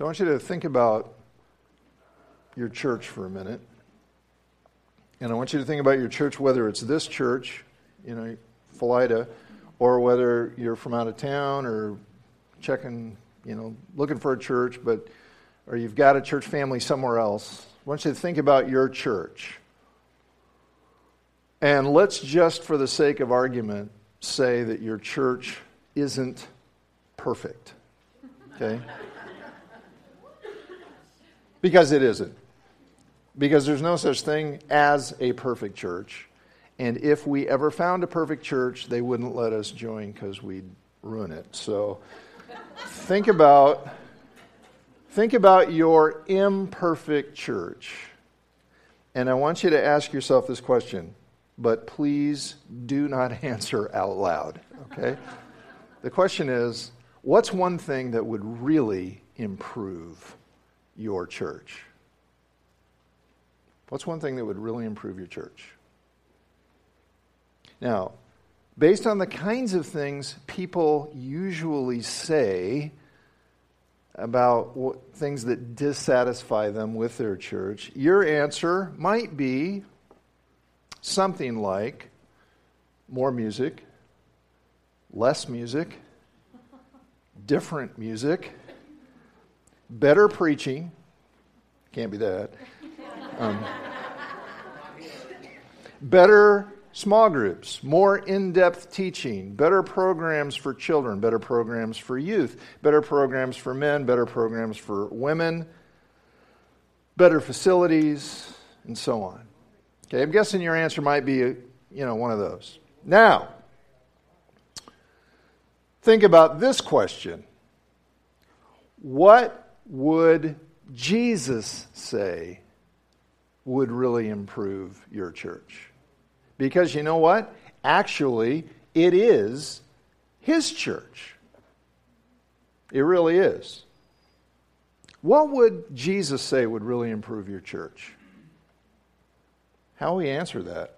So I want you to think about your church for a minute. And I want you to think about your church, whether it's this church, you know, Philida, or whether you're from out of town or checking, you know, looking for a church, but or you've got a church family somewhere else. I want you to think about your church. And let's just, for the sake of argument, say that your church isn't perfect. Okay? Because it isn't. Because there's no such thing as a perfect church. And if we ever found a perfect church, they wouldn't let us join because we'd ruin it. So think about think about your imperfect church. And I want you to ask yourself this question, but please do not answer out loud, okay? the question is, what's one thing that would really improve your church? What's one thing that would really improve your church? Now, based on the kinds of things people usually say about what, things that dissatisfy them with their church, your answer might be something like more music, less music, different music, better preaching. Can't be that. Um, better small groups, more in depth teaching, better programs for children, better programs for youth, better programs for men, better programs for women, better facilities, and so on. Okay, I'm guessing your answer might be, you know, one of those. Now, think about this question What would Jesus say would really improve your church? Because you know what? Actually, it is his church. It really is. What would Jesus say would really improve your church? How we answer that?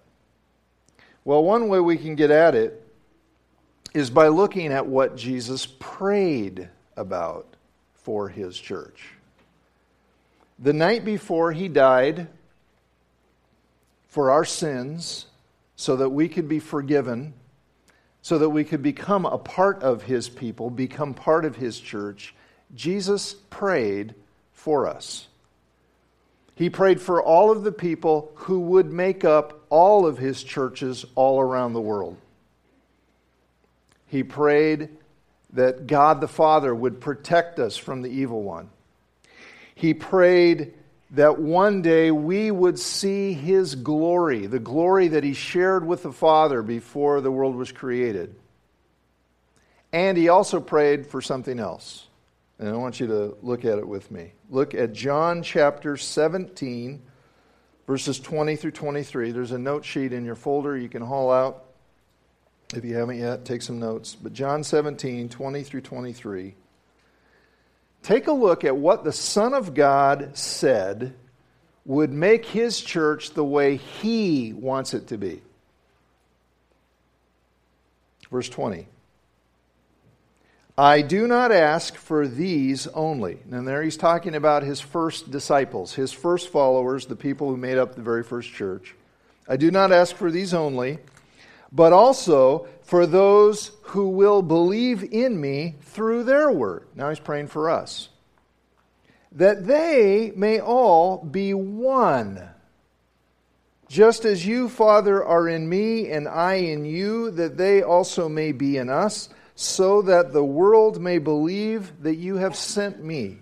Well, one way we can get at it is by looking at what Jesus prayed about for his church. The night before he died for our sins, so that we could be forgiven, so that we could become a part of his people, become part of his church, Jesus prayed for us. He prayed for all of the people who would make up all of his churches all around the world. He prayed that God the Father would protect us from the evil one. He prayed that one day we would see his glory, the glory that he shared with the Father before the world was created. And he also prayed for something else. And I want you to look at it with me. Look at John chapter 17, verses 20 through 23. There's a note sheet in your folder you can haul out. If you haven't yet, take some notes. But John 17, 20 through 23 take a look at what the Son of God said would make his church the way he wants it to be. Verse 20. I do not ask for these only. And there he's talking about his first disciples, his first followers, the people who made up the very first church. I do not ask for these only, but also for those who will believe in me through their word. Now he's praying for us. That they may all be one. Just as you, Father, are in me and I in you, that they also may be in us, so that the world may believe that you have sent me.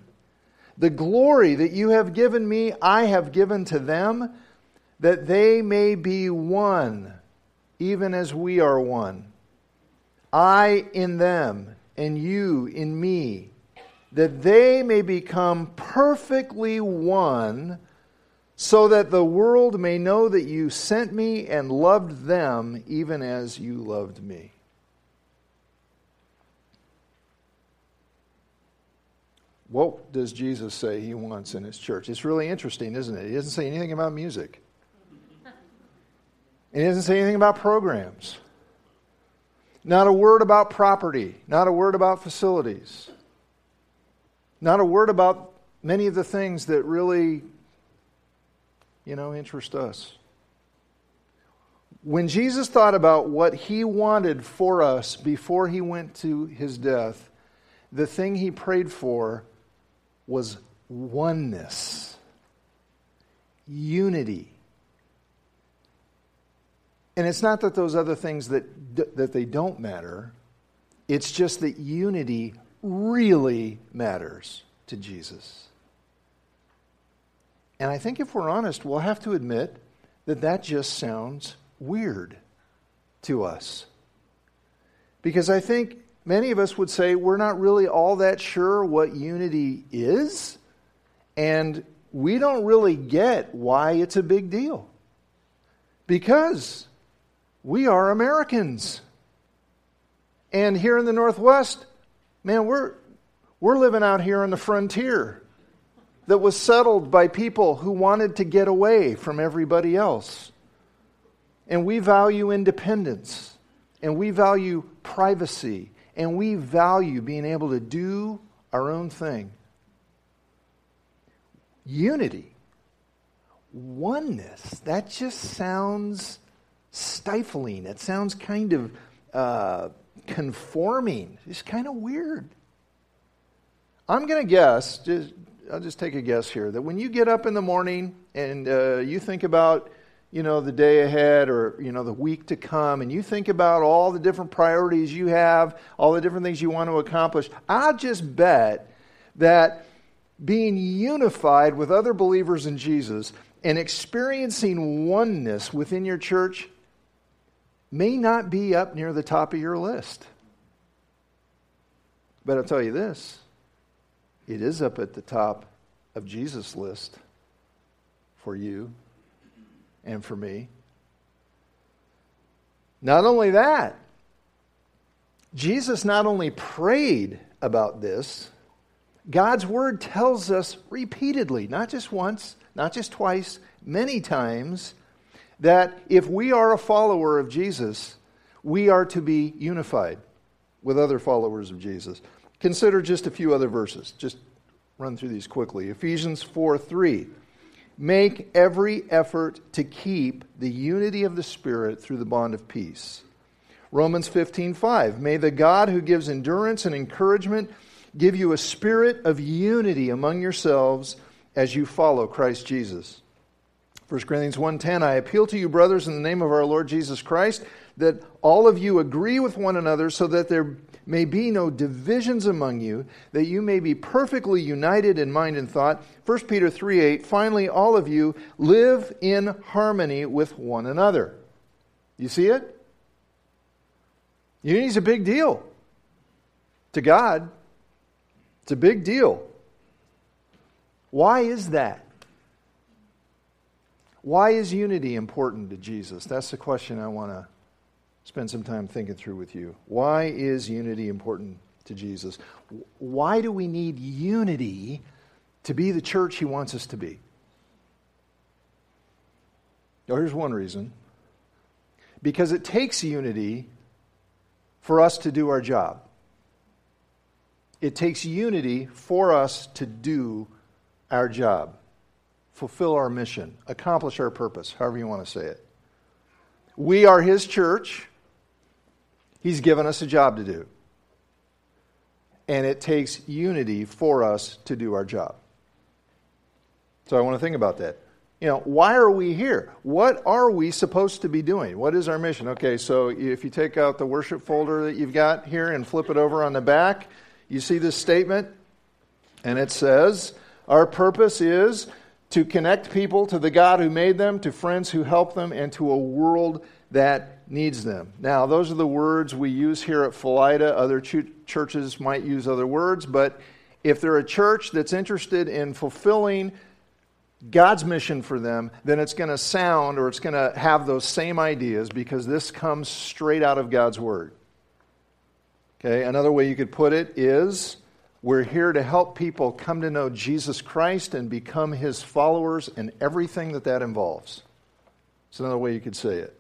The glory that you have given me, I have given to them, that they may be one even as we are one. I in them, and you in me, that they may become perfectly one, so that the world may know that you sent me and loved them even as you loved me. What does Jesus say he wants in his church? It's really interesting, isn't it? He doesn't say anything about music. And he doesn't say anything about programs. Not a word about property. Not a word about facilities. Not a word about many of the things that really, you know, interest us. When Jesus thought about what he wanted for us before he went to his death, the thing he prayed for was oneness, unity. And it's not that those other things that, that they don't matter, it's just that unity really matters to Jesus. And I think if we're honest, we'll have to admit that that just sounds weird to us. Because I think many of us would say we're not really all that sure what unity is, and we don't really get why it's a big deal. Because we are Americans. And here in the Northwest, man, we're, we're living out here on the frontier that was settled by people who wanted to get away from everybody else. And we value independence, and we value privacy, and we value being able to do our own thing. Unity, oneness, that just sounds stifling. It sounds kind of uh, conforming. It's kind of weird. I'm going to guess, just, I'll just take a guess here, that when you get up in the morning and uh, you think about you know, the day ahead or, you know, the week to come, and you think about all the different priorities you have, all the different things you want to accomplish, I'll just bet that being unified with other believers in Jesus and experiencing oneness within your church may not be up near the top of your list. But I'll tell you this it is up at the top of Jesus' list for you and for me. Not only that, Jesus not only prayed about this, God's word tells us repeatedly, not just once, not just twice, many times, that if we are a follower of Jesus, we are to be unified with other followers of Jesus. Consider just a few other verses. Just run through these quickly. Ephesians 4 3. Make every effort to keep the unity of the Spirit through the bond of peace. Romans 15:5 May the God who gives endurance and encouragement give you a spirit of unity among yourselves as you follow Christ Jesus. 1 Corinthians 1:10 I appeal to you brothers in the name of our Lord Jesus Christ that all of you agree with one another so that there may be no divisions among you, that you may be perfectly united in mind and thought. 1 Peter 3 8, finally, all of you live in harmony with one another. You see it? Unity is a big deal to God. It's a big deal. Why is that? Why is unity important to Jesus? That's the question I want to spend some time thinking through with you. Why is unity important to Jesus? Why do we need unity to be the church he wants us to be? Well, here's one reason because it takes unity for us to do our job. It takes unity for us to do our job, fulfill our mission, accomplish our purpose, however you want to say it. We are his church. He's given us a job to do. And it takes unity for us to do our job. So I want to think about that. You know, why are we here? What are we supposed to be doing? What is our mission? Okay, so if you take out the worship folder that you've got here and flip it over on the back, you see this statement, and it says, Our purpose is to connect people to the God who made them, to friends who help them, and to a world that needs them. Now, those are the words we use here at Philida. Other ch- churches might use other words, but if they're a church that's interested in fulfilling God's mission for them, then it's going to sound or it's going to have those same ideas because this comes straight out of God's Word. Okay, another way you could put it is we're here to help people come to know Jesus Christ and become his followers and everything that that involves. It's another way you could say it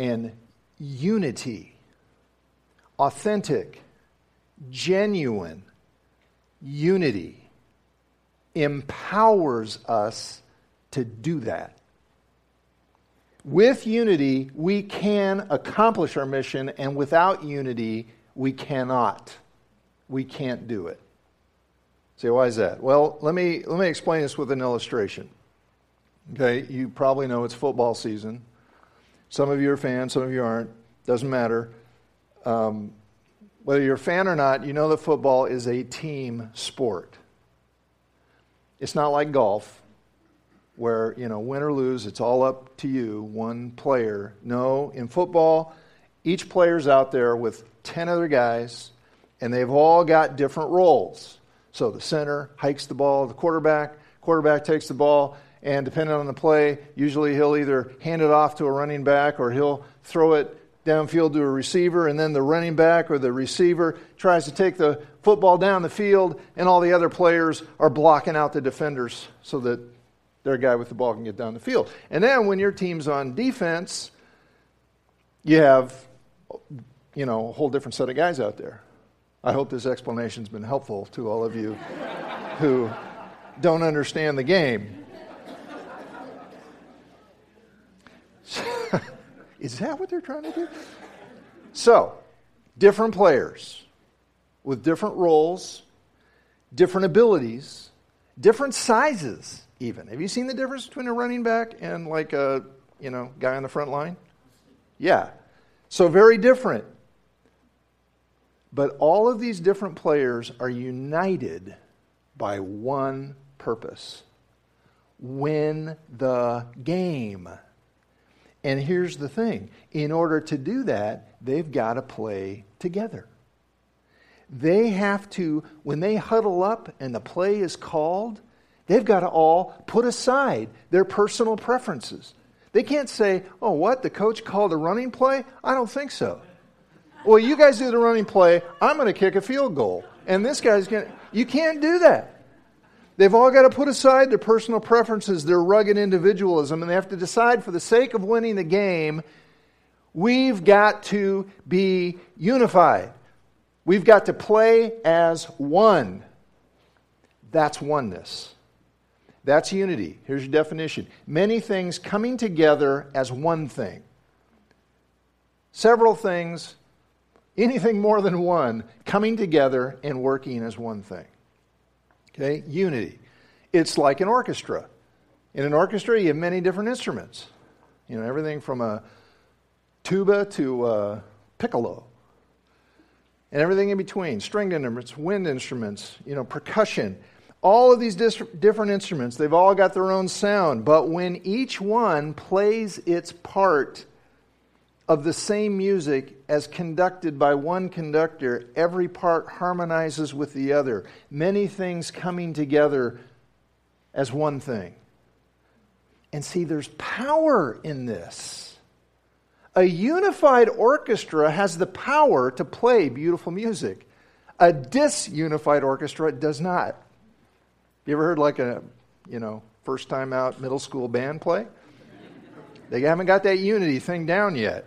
and unity, authentic genuine unity empowers us to do that. With unity, we can accomplish our mission, and without unity, we cannot. We can't do it. Say, why is that? Well, let me, let me explain this with an illustration. Okay, you probably know it's football season. Some of you are fans, some of you aren't. Doesn't matter. Um, whether you're a fan or not, you know that football is a team sport. It's not like golf, where, you know, win or lose, it's all up to you, one player. No, in football, each player's out there with 10 other guys, and they've all got different roles. So the center hikes the ball, the quarterback, quarterback takes the ball, and depending on the play, usually he'll either hand it off to a running back or he'll throw it downfield to a receiver, and then the running back or the receiver tries to take the football down the field, and all the other players are blocking out the defenders so that their guy with the ball can get down the field. And then when your team's on defense, you have you know a whole different set of guys out there. I hope this explanation's been helpful to all of you who don't understand the game. Is that what they're trying to do? So, different players with different roles, different abilities, different sizes, even. Have you seen the difference between a running back and like a, you know, guy on the front line? Yeah. So very different. But all of these different players are united by one purpose win the game. And here's the thing in order to do that, they've got to play together. They have to, when they huddle up and the play is called, they've got to all put aside their personal preferences. They can't say, oh, what? The coach called a running play? I don't think so. Well, you guys do the running play. I'm going to kick a field goal. And this guy's going to. You can't do that. They've all got to put aside their personal preferences, their rugged individualism, and they have to decide for the sake of winning the game, we've got to be unified. We've got to play as one. That's oneness. That's unity. Here's your definition many things coming together as one thing. Several things, anything more than one, coming together and working as one thing. Okay, unity. It's like an orchestra. In an orchestra, you have many different instruments. You know, everything from a tuba to a piccolo, and everything in between string instruments, wind instruments, you know, percussion. All of these dis- different instruments, they've all got their own sound, but when each one plays its part, of the same music as conducted by one conductor, every part harmonizes with the other, many things coming together as one thing. And see, there's power in this. A unified orchestra has the power to play beautiful music. A disunified orchestra does not. You ever heard like a, you know, first time out middle school band play? They haven't got that unity thing down yet.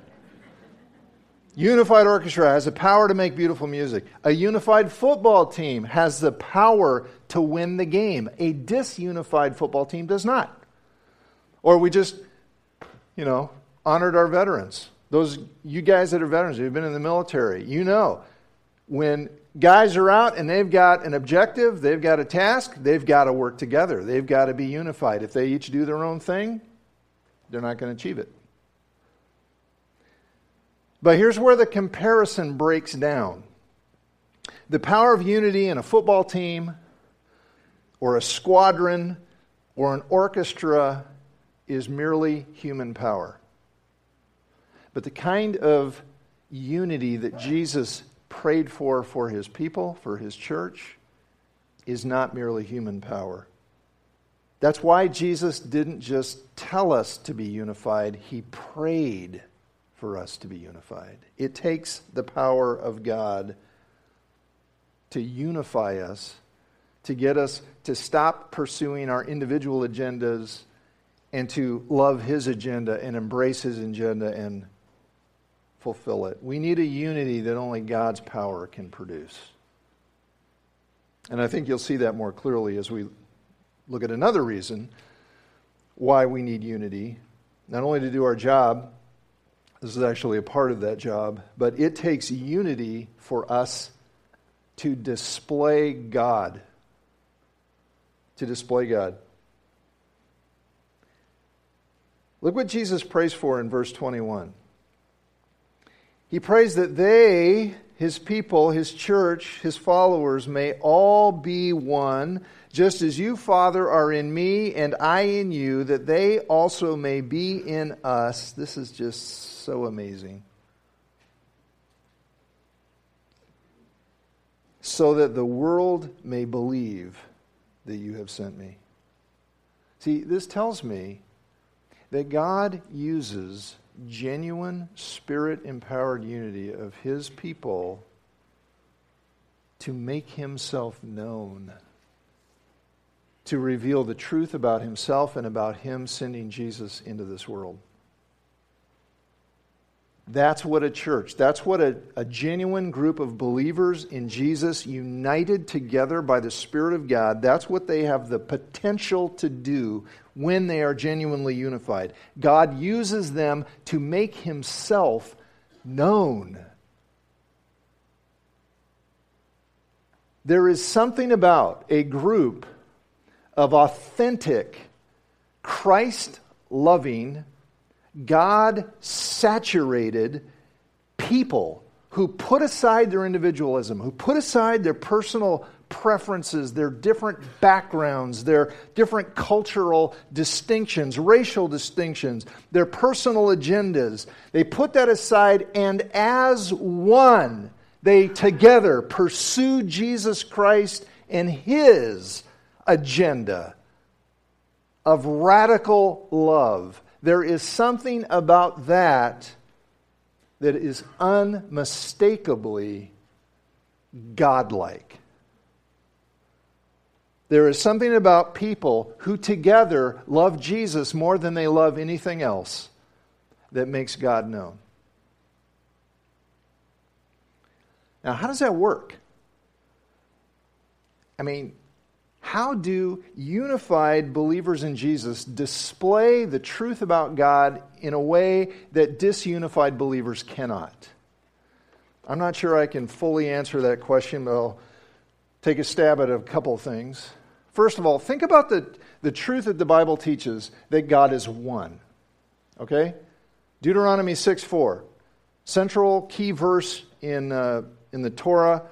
Unified orchestra has the power to make beautiful music. A unified football team has the power to win the game. A disunified football team does not. Or we just, you know, honored our veterans. Those you guys that are veterans, who've been in the military, you know, when guys are out and they've got an objective, they've got a task, they've got to work together. They've got to be unified. If they each do their own thing, they're not going to achieve it. But here's where the comparison breaks down the power of unity in a football team, or a squadron, or an orchestra is merely human power. But the kind of unity that Jesus prayed for for his people, for his church, is not merely human power. That's why Jesus didn't just tell us to be unified, he prayed for us to be unified. It takes the power of God to unify us, to get us to stop pursuing our individual agendas and to love His agenda and embrace His agenda and fulfill it. We need a unity that only God's power can produce. And I think you'll see that more clearly as we look at another reason why we need unity, not only to do our job, this is actually a part of that job, but it takes unity for us to display God. To display God. Look what Jesus prays for in verse 21. He prays that they, his people, his church, his followers, may all be one, just as you, Father, are in me and I in you, that they also may be in us. This is just so amazing. So that the world may believe that you have sent me. See, this tells me that God uses genuine spirit empowered unity of his people to make himself known, to reveal the truth about himself and about him sending Jesus into this world. That's what a church, that's what a, a, genuine group of believers in Jesus, united together by the Spirit of God, that's what they have the potential to do when they are genuinely unified. God uses them to make Himself known. There is something about a group of authentic, Christ loving, God saturated people who put aside their individualism, who put aside their personal preferences, their different backgrounds, their different cultural distinctions, racial distinctions, their personal agendas. They put that aside and as one, they together pursue Jesus Christ and his agenda of radical love there is something about that that is unmistakably godlike. There is something about people who together love Jesus more than they love anything else that makes God known. Now, how does that work? I mean, how do unified believers in Jesus display the truth about God in a way that disunified believers cannot? I'm not sure I can fully answer that question, but I'll take a stab at a couple things. First of all, think about the, the truth that the Bible teaches that God is one. Okay? Deuteronomy 6 4. Central key verse in, uh, in the Torah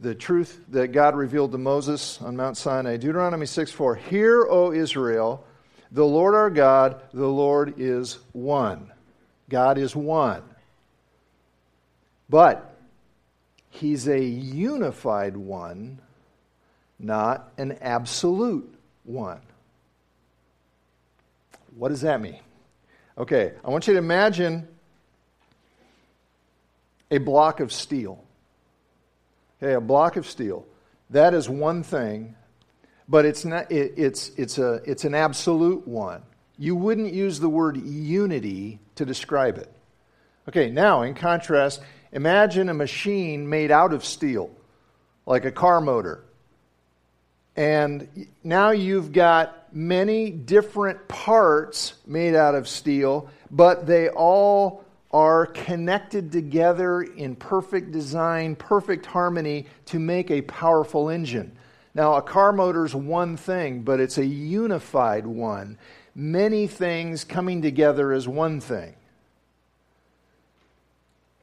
the truth that God revealed to Moses on Mount Sinai. Deuteronomy 6 4. Hear, O Israel, the Lord our God, the Lord is one. God is one. But he's a unified one, not an absolute one. What does that mean? Okay, I want you to imagine a block of steel. Okay, a block of steel. That is one thing, but it's, not, it, it's, it's, a, it's an absolute one. You wouldn't use the word unity to describe it. Okay, now in contrast, imagine a machine made out of steel, like a car motor. And now you've got many different parts made out of steel, but they all are connected together in perfect design, perfect harmony to make a powerful engine. Now, a car motor is one thing, but it's a unified one. Many things coming together as one thing.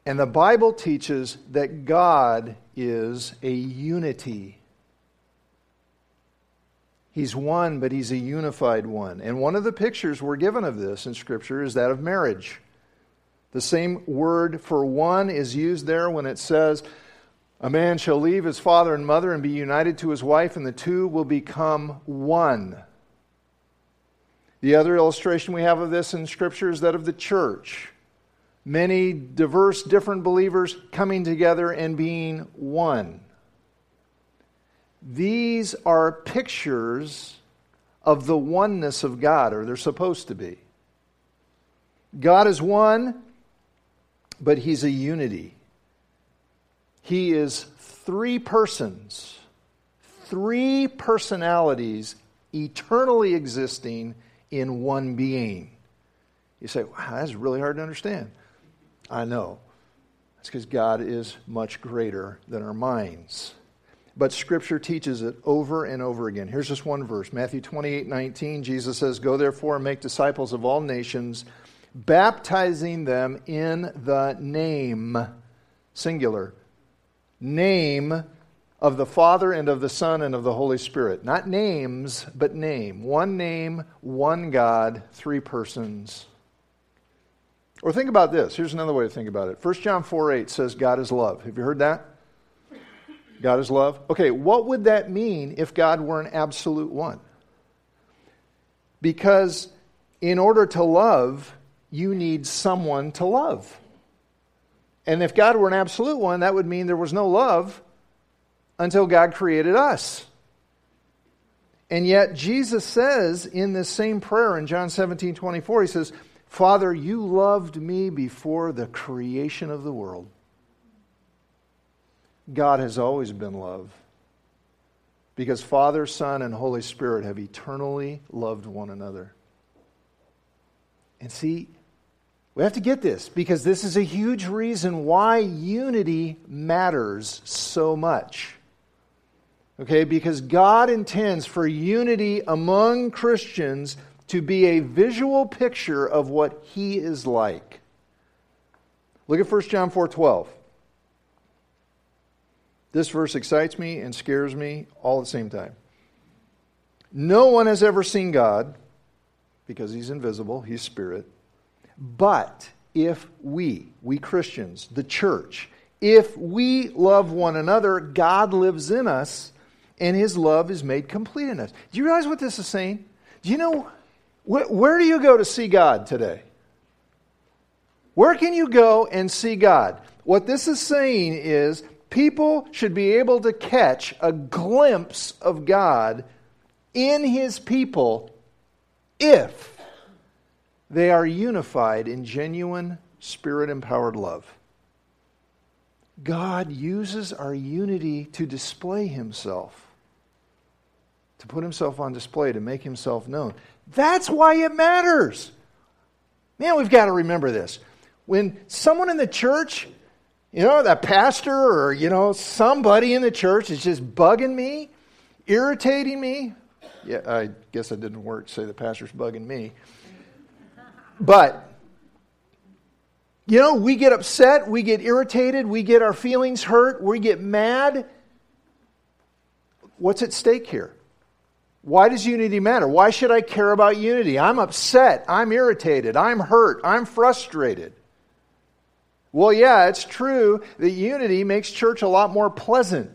And the Bible teaches that God is a unity. He's one, but He's a unified one. And one of the pictures we're given of this in Scripture is that of marriage. The same word for one is used there when it says, A man shall leave his father and mother and be united to his wife, and the two will become one. The other illustration we have of this in Scripture is that of the church. Many diverse, different believers coming together and being one. These are pictures of the oneness of God, or they're supposed to be. God is one, but he's a unity. He is three persons, three personalities eternally existing in one being. You say, wow, that's really hard to understand. I know. It's because God is much greater than our minds. But Scripture teaches it over and over again. Here's just one verse Matthew 28 19. Jesus says, Go therefore and make disciples of all nations, baptizing them in the name, singular, name of the Father and of the Son and of the Holy Spirit. Not names, but name. One name, one God, three persons. Or think about this. Here's another way to think about it. 1 John 4 8 says, God is love. Have you heard that? God is love. Okay, what would that mean if God were an absolute one? Because in order to love, you need someone to love. And if God were an absolute one, that would mean there was no love until God created us. And yet, Jesus says in this same prayer in John 17 24, He says, Father, you loved me before the creation of the world. God has always been love because Father, Son, and Holy Spirit have eternally loved one another. And see, we have to get this because this is a huge reason why unity matters so much. Okay, because God intends for unity among Christians to be a visual picture of what He is like. Look at 1 John 4 12. This verse excites me and scares me all at the same time. No one has ever seen God because he's invisible, he's spirit. But if we, we Christians, the church, if we love one another, God lives in us and his love is made complete in us. Do you realize what this is saying? Do you know where, where do you go to see God today? Where can you go and see God? What this is saying is people should be able to catch a glimpse of God in His people if they are unified in genuine spirit empowered love. God uses our unity to display Himself, to put Himself on display, to make Himself known. That's why it matters. Man, we've got to remember this. When someone in the church you know, that pastor or, you know, somebody in the church is just bugging me, irritating me. Yeah, I guess it didn't work to say the pastor's bugging me. But, you know, we get upset, we get irritated, we get our feelings hurt, we get mad. What's at stake here? Why does unity matter? Why should I care about unity? I'm upset, I'm irritated, I'm hurt, I'm frustrated. Well, yeah, it's true that unity makes church a lot more pleasant.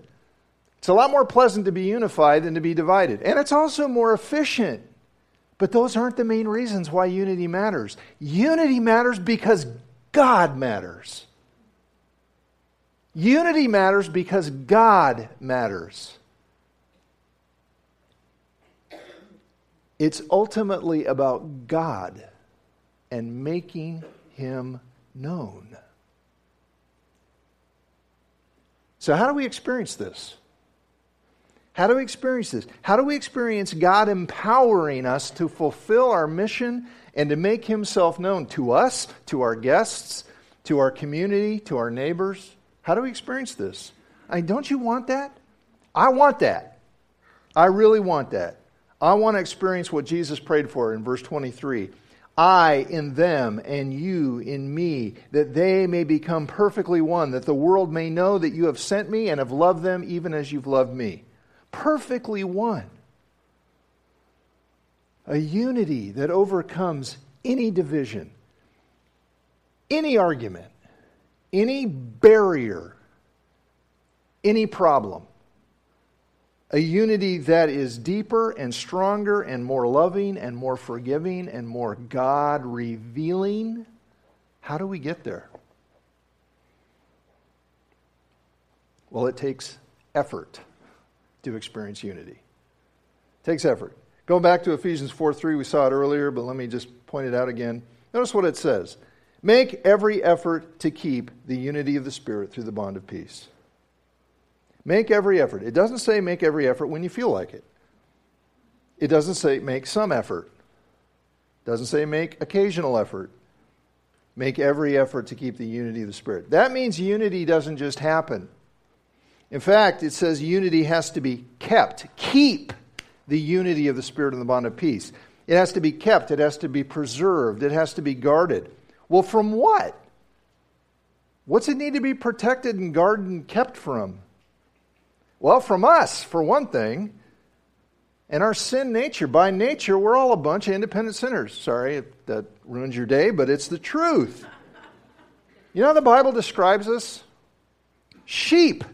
It's a lot more pleasant to be unified than to be divided. And it's also more efficient. But those aren't the main reasons why unity matters. Unity matters because God matters. Unity matters because God matters. It's ultimately about God and making Him known. So, how do we experience this? How do we experience this? How do we experience God empowering us to fulfill our mission and to make Himself known to us, to our guests, to our community, to our neighbors? How do we experience this? I don't you want that? I want that. I really want that. I want to experience what Jesus prayed for in verse 23 I in them and you in me, that they may become perfectly one, that the world may know that you have sent me and have loved them even as you've loved me. Perfectly one. A unity that overcomes any division, any argument, any barrier, any problem a unity that is deeper and stronger and more loving and more forgiving and more God revealing. How do we get there? Well, it takes effort to experience unity. It takes effort. Going back to Ephesians 4 3, we saw it earlier, but let me just point it out again. Notice what it says Make every effort to keep the unity of the Spirit through the bond of peace. Make every effort. It doesn't say make every effort when you feel like it. It doesn't say make some effort. It doesn't say make occasional effort. Make every effort to keep the unity of the Spirit. That means unity doesn't just happen. In fact, it says unity has to be kept. Keep the unity of the Spirit and the bond of peace. It has to be kept, it has to be preserved, it has to be guarded. Well, from what? What's it need to be protected and guarded and kept from? Well, from us, for one thing, and our sin nature. By nature, we're all a bunch of independent sinners. Sorry if that ruins your day, but it's the truth. You know how the Bible describes us? Sheep.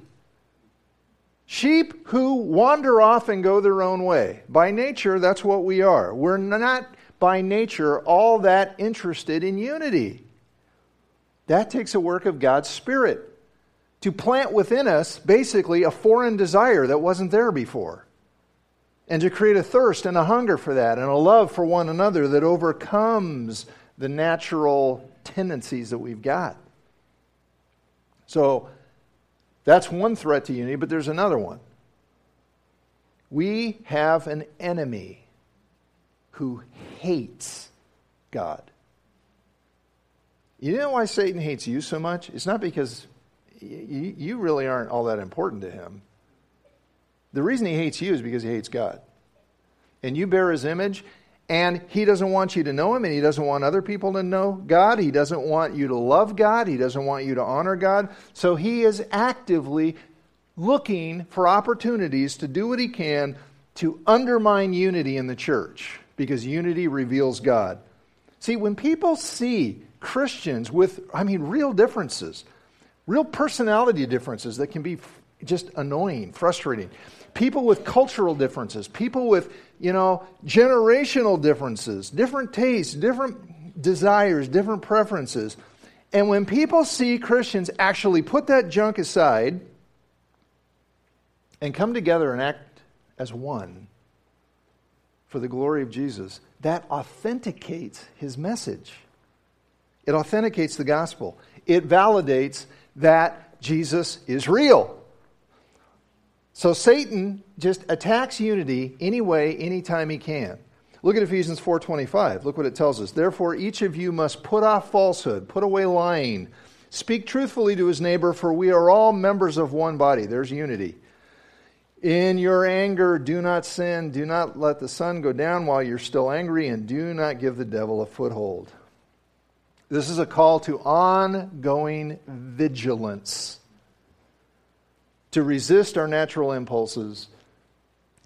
Sheep who wander off and go their own way. By nature, that's what we are. We're not, by nature, all that interested in unity. That takes a work of God's Spirit to plant within us basically a foreign desire that wasn't there before. And to create a thirst and a hunger for that and a love for one another that overcomes the natural tendencies that we've got. So, that's one threat to unity, but there's another one. We have an enemy who hates God. You know why Satan hates you so much? It's not because you really aren't all that important to him. The reason he hates you is because he hates God. And you bear his image, and he doesn't want you to know him, and he doesn't want other people to know God. He doesn't want you to love God. He doesn't want you to honor God. So he is actively looking for opportunities to do what he can to undermine unity in the church because unity reveals God. See, when people see Christians with, I mean, real differences, real personality differences that can be just annoying, frustrating, people with cultural differences, people with, you know, generational differences, different tastes, different desires, different preferences. And when people see Christians actually put that junk aside and come together and act as one for the glory of Jesus, that authenticates his message. It authenticates the gospel. It validates that Jesus is real. So Satan just attacks unity any way, anytime he can. Look at Ephesians 4:25. Look what it tells us. Therefore each of you must put off falsehood, put away lying. Speak truthfully to his neighbor for we are all members of one body. There's unity. In your anger do not sin, do not let the sun go down while you're still angry and do not give the devil a foothold. This is a call to ongoing vigilance to resist our natural impulses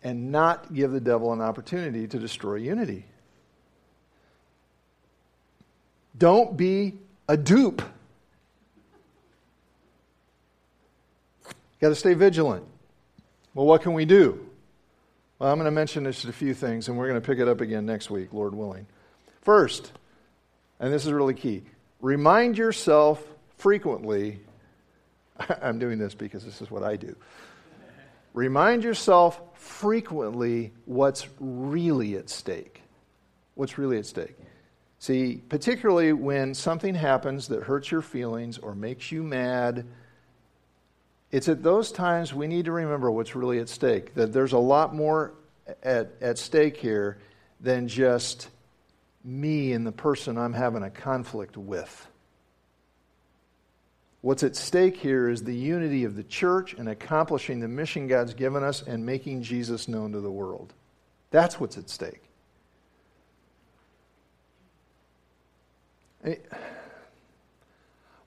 and not give the devil an opportunity to destroy unity. Don't be a dupe. Got to stay vigilant. Well, what can we do? Well, I'm going to mention just a few things, and we're going to pick it up again next week, Lord willing. First, and this is really key remind yourself frequently I'm doing this because this is what I do. Remind yourself frequently what's really at stake. What's really at stake. See, particularly when something happens that hurts your feelings or makes you mad, it's at those times we need to remember what's really at stake. That there's a lot more at, at stake here than just me and the person I'm having a conflict with. What's at stake here is the unity of the church and accomplishing the mission God's given us and making Jesus known to the world. That's what's at stake. Eh,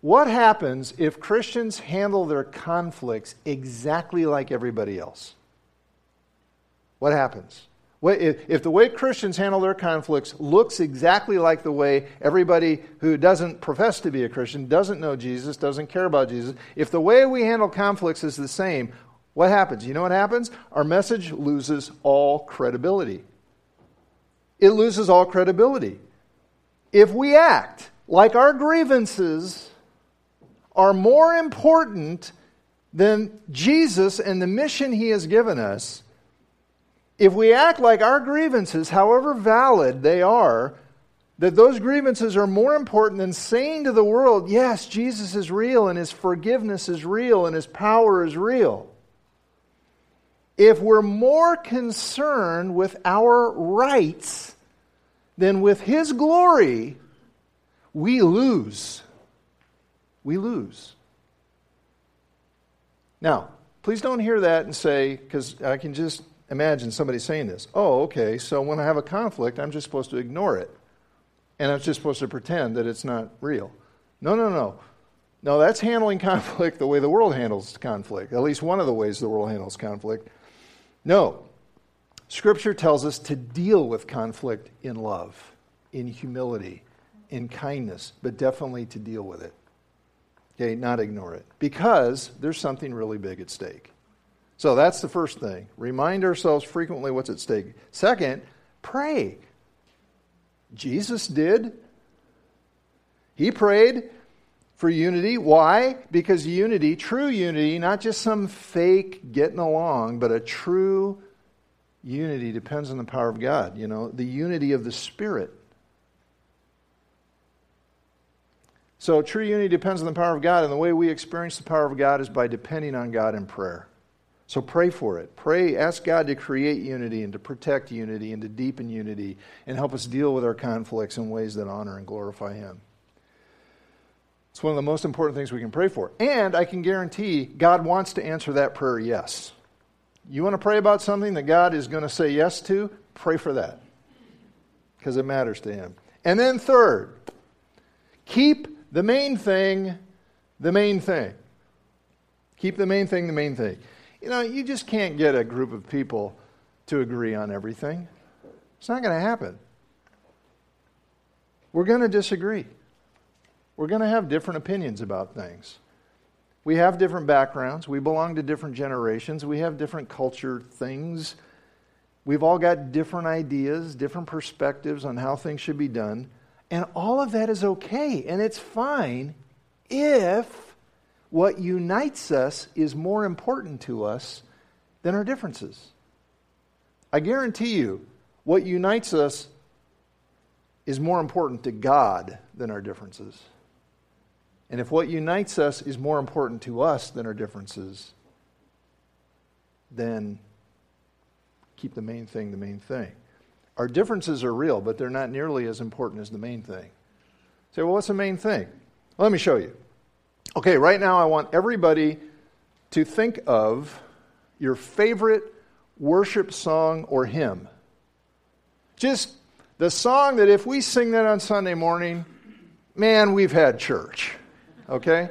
what happens if Christians handle their conflicts exactly like everybody else? What happens? If the way Christians handle their conflicts looks exactly like the way everybody who doesn't profess to be a Christian, doesn't know Jesus, doesn't care about Jesus, if the way we handle conflicts is the same, what happens? You know what happens? Our message loses all credibility. It loses all credibility. If we act like our grievances are more important than Jesus and the mission he has given us, if we act like our grievances, however valid they are, that those grievances are more important than saying to the world, yes, Jesus is real and his forgiveness is real and his power is real. if we're more concerned with our rights than with His glory, we lose. We lose. Now, please don't hear that and say, because I can just imagine somebody saying this. Oh, okay, so when I have a conflict, I'm just supposed to ignore it. And I'm just supposed to pretend that it's not real. No, no, no. No, that's handling conflict the way the world handles conflict, at least one of the ways the world handles conflict. No. Scripture tells us to deal with conflict in love, in humility, in kindness, but definitely to deal with it. Okay, not ignore it. Because there's something really big at stake. So that's the first thing. Remind ourselves frequently what's at stake. Second, pray. Jesus did. He prayed for unity. Why? Because unity, true unity, not just some fake getting along, but a true unity depends on the power of God. You know, the unity of the Spirit. So, true unity depends on the power of God, and the way we experience the power of God is by depending on God in prayer. So, pray for it. Pray, ask God to create unity and to protect unity and to deepen unity and help us deal with our conflicts in ways that honor and glorify Him. It's one of the most important things we can pray for. And I can guarantee God wants to answer that prayer yes. You want to pray about something that God is going to say yes to? Pray for that because it matters to Him. And then, third, keep the main thing the main thing. Keep the main thing the main thing. You know, you just can't get a group of people to agree on everything. It's not going to happen. We're going to disagree. We're going to have different opinions about things. We have different backgrounds. We belong to different generations. We have different culture things. We've all got different ideas, different perspectives on how things should be done. And all of that is okay. And it's fine if what unites us is more important to us than our differences. I guarantee you, what unites us is more important to God than our differences. And if what unites us is more important to us than our differences, then keep the main thing the main thing. Our differences are real, but they're not nearly as important as the main thing. Say, well, what's the main thing? Let me show you. Okay, right now I want everybody to think of your favorite worship song or hymn. Just the song that if we sing that on Sunday morning, man, we've had church okay?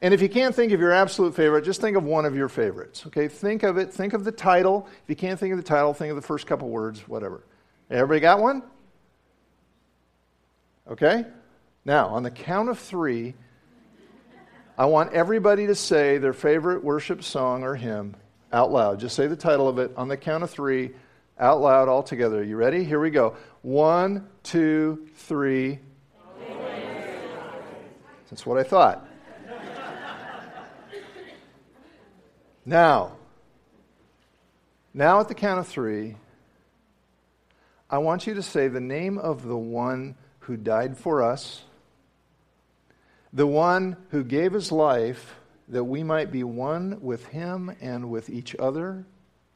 And if you can't think of your absolute favorite, just think of one of your favorites, okay? Think of it, think of the title. If you can't think of the title, think of the first couple words, whatever. Everybody got one? Okay? Now, on the count of three, I want everybody to say their favorite worship song or hymn out loud. Just say the title of it on the count of three, out loud, all together. You ready? Here we go. One, two, three. That's what I thought. now, now at the count of three, I want you to say the name of the one who died for us, the one who gave his life that we might be one with him and with each other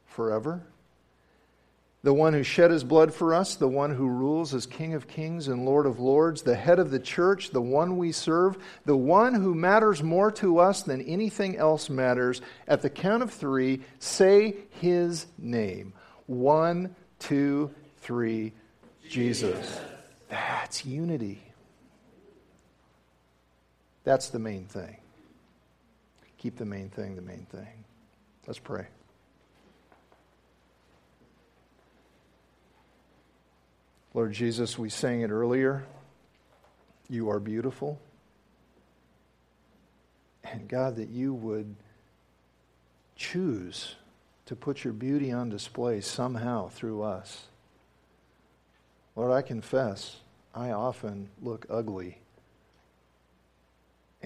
forever the one who shed his blood for us, the one who rules as King of kings and Lord of lords, the head of the church, the one we serve, the one who matters more to us than anything else matters. At the count of three, say his name. One, two, three, Jesus. That's unity. That's the main thing. Keep the main thing the main thing. Let's pray. Lord Jesus, we sang it earlier. You are beautiful. And God, that you would choose to put your beauty on display somehow through us. Lord, I confess, I often look ugly.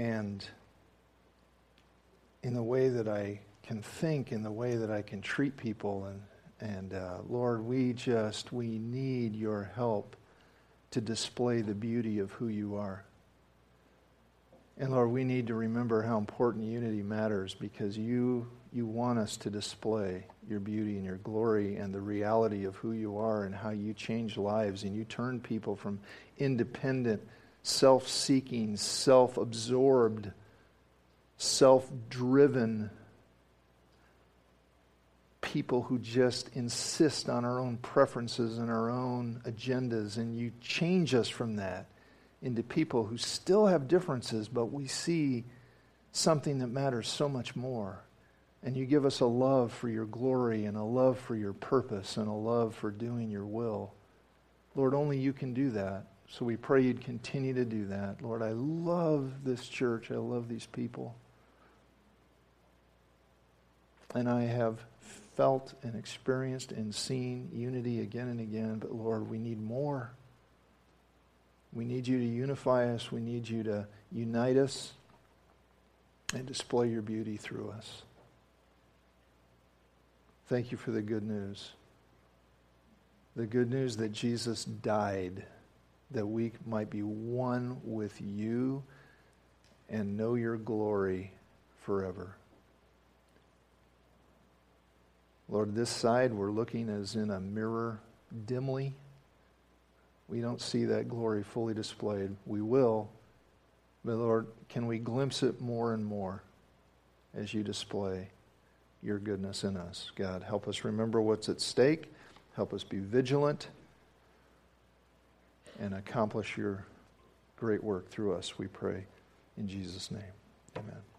And in the way that I can think, in the way that I can treat people, and and uh, Lord, we just, we need your help to display the beauty of who you are. And Lord, we need to remember how important unity matters because you, you want us to display your beauty and your glory and the reality of who you are and how you change lives and you turn people from independent, self seeking, self absorbed, self driven people who just insist on our own preferences and our own agendas, and you change us from that into people who still have differences, but we see something that matters so much more. And you give us a love for your glory and a love for your purpose and a love for doing your will. Lord, only you can do that. So we pray you'd continue to do that. Lord, I love this church. I love these people. And I have felt and experienced and seen unity again and again, but Lord, we need more. We need you to unify us. We need you to unite us and display your beauty through us. Thank you for the good news. The good news that Jesus died that we might be one with you and know your glory forever. Lord, this side we're looking as in a mirror dimly. We don't see that glory fully displayed. We will. But Lord, can we glimpse it more and more as you display your goodness in us? God, help us remember what's at stake. Help us be vigilant and accomplish your great work through us, we pray. In Jesus' name, amen.